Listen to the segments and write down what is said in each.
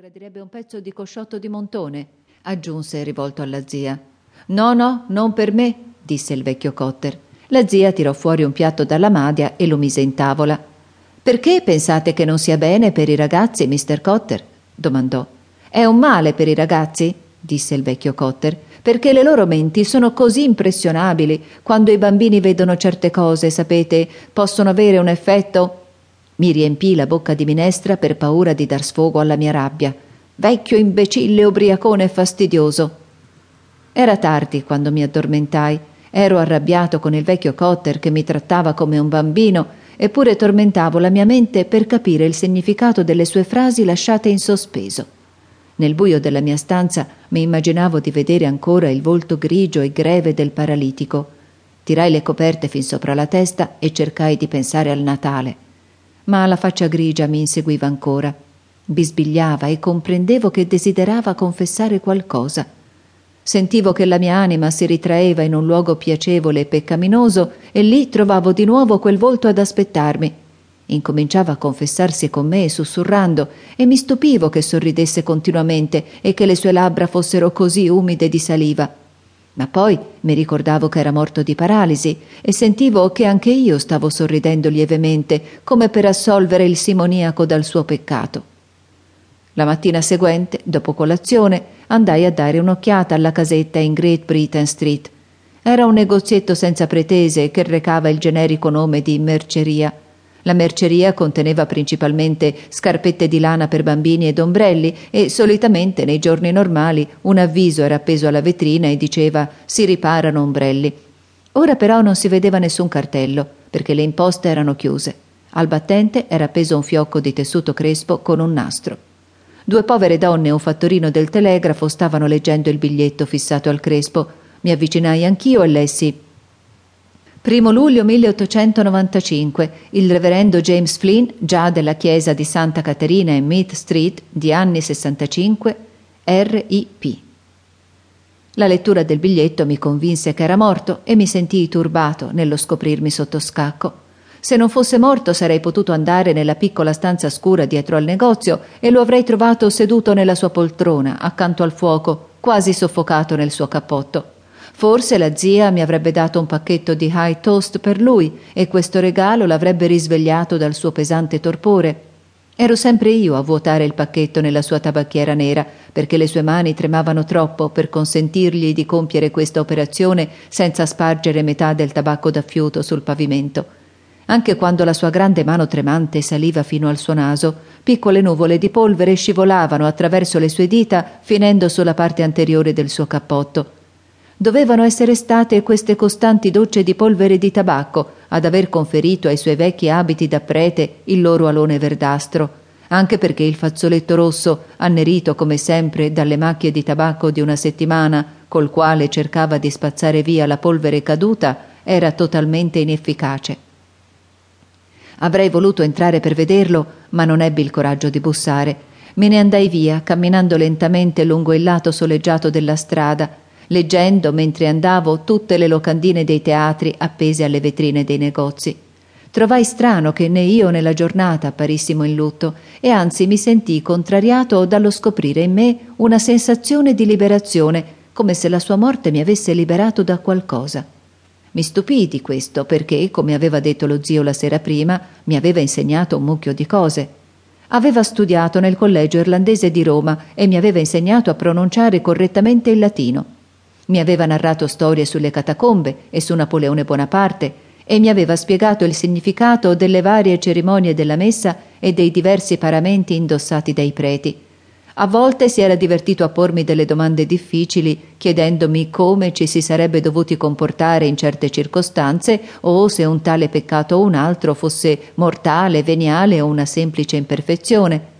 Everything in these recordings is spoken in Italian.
gradirebbe un pezzo di cosciotto di montone, aggiunse rivolto alla zia. No, no, non per me, disse il vecchio Cotter. La zia tirò fuori un piatto dalla madia e lo mise in tavola. Perché pensate che non sia bene per i ragazzi, mister Cotter? domandò. È un male per i ragazzi? disse il vecchio Cotter, perché le loro menti sono così impressionabili. Quando i bambini vedono certe cose, sapete, possono avere un effetto. Mi riempì la bocca di minestra per paura di dar sfogo alla mia rabbia. Vecchio imbecille ubriacone e fastidioso. Era tardi quando mi addormentai. Ero arrabbiato con il vecchio Cotter che mi trattava come un bambino, eppure tormentavo la mia mente per capire il significato delle sue frasi lasciate in sospeso. Nel buio della mia stanza mi immaginavo di vedere ancora il volto grigio e greve del paralitico. Tirai le coperte fin sopra la testa e cercai di pensare al Natale. Ma la faccia grigia mi inseguiva ancora. Bisbigliava e comprendevo che desiderava confessare qualcosa. Sentivo che la mia anima si ritraeva in un luogo piacevole e peccaminoso e lì trovavo di nuovo quel volto ad aspettarmi. Incominciava a confessarsi con me sussurrando e mi stupivo che sorridesse continuamente e che le sue labbra fossero così umide di saliva. Ma poi mi ricordavo che era morto di paralisi e sentivo che anche io stavo sorridendo lievemente, come per assolvere il simoniaco dal suo peccato. La mattina seguente, dopo colazione, andai a dare un'occhiata alla casetta in Great Britain Street. Era un negozietto senza pretese che recava il generico nome di merceria. La merceria conteneva principalmente scarpette di lana per bambini ed ombrelli e solitamente nei giorni normali un avviso era appeso alla vetrina e diceva si riparano ombrelli. Ora però non si vedeva nessun cartello perché le imposte erano chiuse. Al battente era appeso un fiocco di tessuto crespo con un nastro. Due povere donne e un fattorino del telegrafo stavano leggendo il biglietto fissato al crespo. Mi avvicinai anch'io e lessi Primo luglio 1895, il reverendo James Flynn, già della chiesa di Santa Caterina in Meath Street, di anni 65, RIP. La lettura del biglietto mi convinse che era morto e mi sentii turbato nello scoprirmi sotto scacco. Se non fosse morto sarei potuto andare nella piccola stanza scura dietro al negozio e lo avrei trovato seduto nella sua poltrona, accanto al fuoco, quasi soffocato nel suo cappotto. Forse la zia mi avrebbe dato un pacchetto di high toast per lui e questo regalo l'avrebbe risvegliato dal suo pesante torpore. Ero sempre io a vuotare il pacchetto nella sua tabacchiera nera, perché le sue mani tremavano troppo per consentirgli di compiere questa operazione senza spargere metà del tabacco da fiuto sul pavimento. Anche quando la sua grande mano tremante saliva fino al suo naso, piccole nuvole di polvere scivolavano attraverso le sue dita, finendo sulla parte anteriore del suo cappotto. Dovevano essere state queste costanti docce di polvere di tabacco ad aver conferito ai suoi vecchi abiti da prete il loro alone verdastro, anche perché il fazzoletto rosso, annerito come sempre dalle macchie di tabacco di una settimana, col quale cercava di spazzare via la polvere caduta, era totalmente inefficace. Avrei voluto entrare per vederlo, ma non ebbi il coraggio di bussare. Me ne andai via, camminando lentamente lungo il lato soleggiato della strada, leggendo mentre andavo tutte le locandine dei teatri appese alle vetrine dei negozi. Trovai strano che né io né la giornata apparissimo in lutto e anzi mi sentii contrariato dallo scoprire in me una sensazione di liberazione, come se la sua morte mi avesse liberato da qualcosa. Mi stupii di questo perché, come aveva detto lo zio la sera prima, mi aveva insegnato un mucchio di cose. Aveva studiato nel collegio irlandese di Roma e mi aveva insegnato a pronunciare correttamente il latino. Mi aveva narrato storie sulle catacombe e su Napoleone Bonaparte e mi aveva spiegato il significato delle varie cerimonie della messa e dei diversi paramenti indossati dai preti. A volte si era divertito a pormi delle domande difficili, chiedendomi come ci si sarebbe dovuti comportare in certe circostanze o se un tale peccato o un altro fosse mortale, veniale o una semplice imperfezione.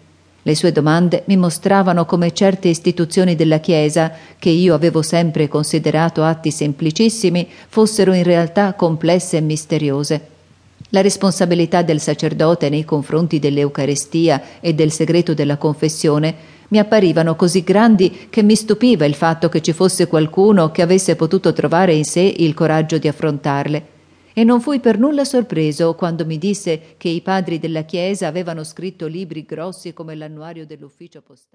Le sue domande mi mostravano come certe istituzioni della Chiesa, che io avevo sempre considerato atti semplicissimi, fossero in realtà complesse e misteriose. La responsabilità del sacerdote nei confronti dell'Eucarestia e del segreto della confessione mi apparivano così grandi che mi stupiva il fatto che ci fosse qualcuno che avesse potuto trovare in sé il coraggio di affrontarle. E non fui per nulla sorpreso quando mi disse che i padri della Chiesa avevano scritto libri grossi come l'annuario dell'ufficio postale.